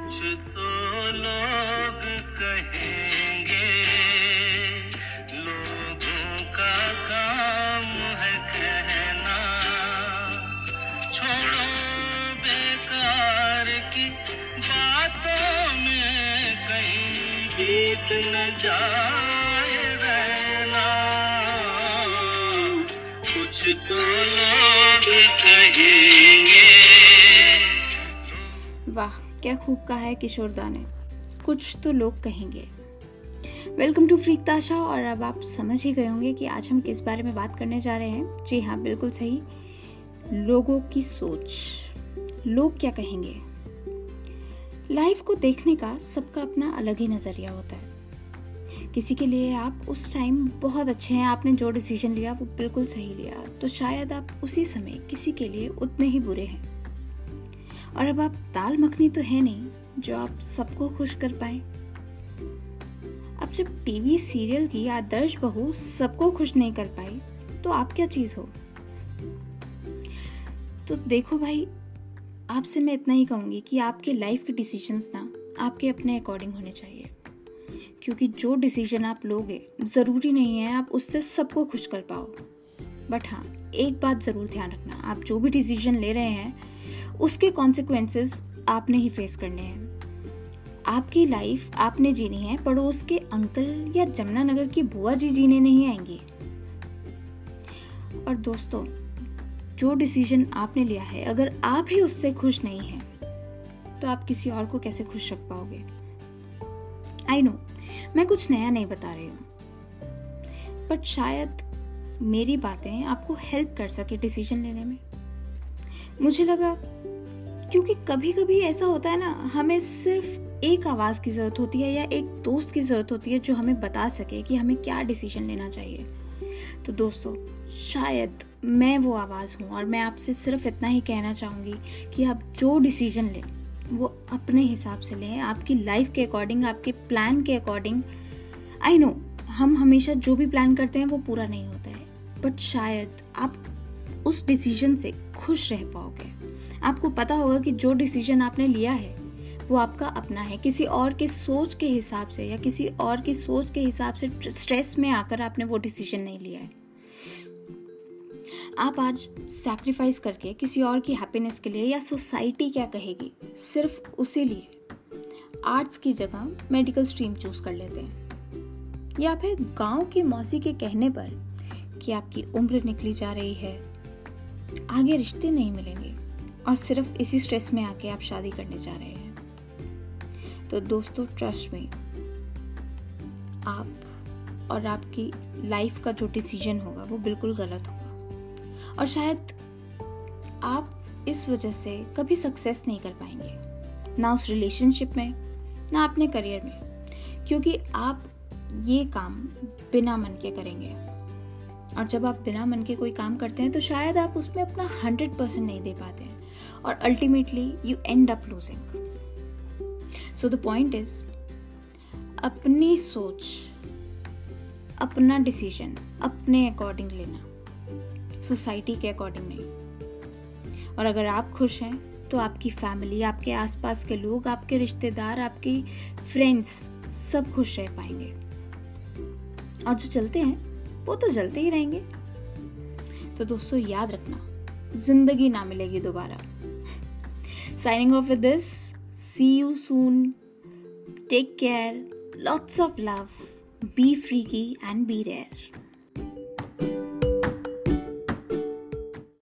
कुछ तो लोग कहेंगे, लोगों का काम है कहना। छोड़ो बेकार की बातों में कहीं बीत न जाए रहना। कुछ तो लोग कहेंगे, वाह। क्या खूब कहा है किशोर दा ने? कुछ तो लोग कहेंगे। वेलकम टू फ्रीक ताशा और अब आप समझ ही गए होंगे कि आज हम किस बारे में बात करने जा रहे हैं। जी हाँ बिल्कुल सही। लोगों की सोच। लोग क्या कहेंगे? लाइफ को देखने का सबका अपना अलग ही नज़रिया होता है। किसी के लिए आप उस टाइम बहुत अच्छे हैं, आपने जो डिसीज़न लिया वो बिल्कुल सही लिया। तो शायद आप उसी समय किसी के लिए उतने ही बुरे हैं। और अब आप दाल मखनी तो है नहीं, जो आप सबको खुश कर पाए। अब जब टीवी सीरियल की आदर्श बहू सबको खुश नहीं कर पाई तो आप क्या चीज़ हो? तो देखो भाई, आपसे मैं इतना ही कहूँगी कि आपके लाइफ के डिसीजंस ना आपके अपने अकॉर्डिंग होने चाहिए। क्योंकि जो डिसीज़न आप लोगे, ज़रूरी नहीं है आप उससे सबको खुश कर पाओ। बट हाँ एक बात ज़रूर ध्यान रखना, आप जो भी डिसीज़न ले रहे हैं उसके कॉन्सिक्वेंसेस आपने ही फेस करने हैं। आपकी लाइफ आपने जीनी है, पड़ोस के अंकल या जमुनानगर की बुआ जी जीने नहीं आएँगी। और दोस्तों, जो डिसीज़न आपने लिया है, अगर आप ही उससे खुश नहीं हैं तो आप किसी और को कैसे खुश रख पाओगे? आई नो मैं कुछ नया नहीं बता रही हूँ। बट शायद मेरी बातें आपको हेल्प कर सके डिसीज़न लेने में। मुझे लगा, क्योंकि कभी कभी ऐसा होता है ना, हमें सिर्फ़ एक आवाज़ की ज़रूरत होती है या एक दोस्त की ज़रूरत होती है जो हमें बता सके कि हमें क्या डिसीज़न लेना चाहिए। तो दोस्तों, शायद मैं वो आवाज़ हूँ और मैं आपसे सिर्फ़ इतना ही कहना चाहूँगी कि आप जो डिसीज़न लें, वो अपने हिसाब से लें, आपकी लाइफ के अकॉर्डिंग आपके प्लान के अकॉर्डिंग आई नो हम हमेशा जो भी प्लान करते हैं, वो पूरा नहीं होता है बट शायद आप उस डिसीज़न से खुश रह पाओगे। आपको पता होगा कि जो डिसीज़न आपने लिया है, वो आपका अपना है। किसी और के सोच के हिसाब से या किसी और की सोच के हिसाब से स्ट्रेस में आकर आपने वो डिसीज़न नहीं लिया है। आप आज सैक्रिफाइस करके किसी और की हैप्पीनेस के लिए या सोसाइटी क्या कहेगी, सिर्फ़ उसी लिए आर्ट्स की जगह मेडिकल स्ट्रीम चूज़ कर लेते हैं। या फिर गाँव की मौसी के कहने पर कि आपकी उम्र निकली जा रही है आगे रिश्ते नहीं मिलेंगे और सिर्फ़ इसी स्ट्रेस में आके आप शादी करने जा रहे हैं। तो दोस्तों ट्रस्ट में आप और आपकी लाइफ का जो डिसीज़न होगा, वो बिल्कुल गलत होगा। और शायद आप इस वजह से कभी सक्सेस नहीं कर पाएँगे, ना उस रिलेशनशिप में, ना अपने करियर में, क्योंकि आप ये काम बिना मन के करेंगे। और जब आप बिना मन के कोई काम करते हैं तो शायद आप उसमें अपना हंड्रेड परसेंट नहीं दे पाते हैं। और ultimately you end up losing so the point is अपनी सोच, अपना डिसीज़न अपने अकॉर्डिंग लेना सोसाइटी के अकॉर्डिंग नहीं। और अगर आप खुश हैं तो आपकी फैमिली आपके आसपास के लोग, आपके रिश्तेदार, आपकी फ्रेंड्स सब खुश रह पाएँगे। और जो चलते हैं वो तो जलते ही रहेंगे। तो दोस्तों, याद रखना, ज़िंदगी ना मिलेगी दोबारा। Signing off with this see you soon take care lots of love be free की एंड बी रेयर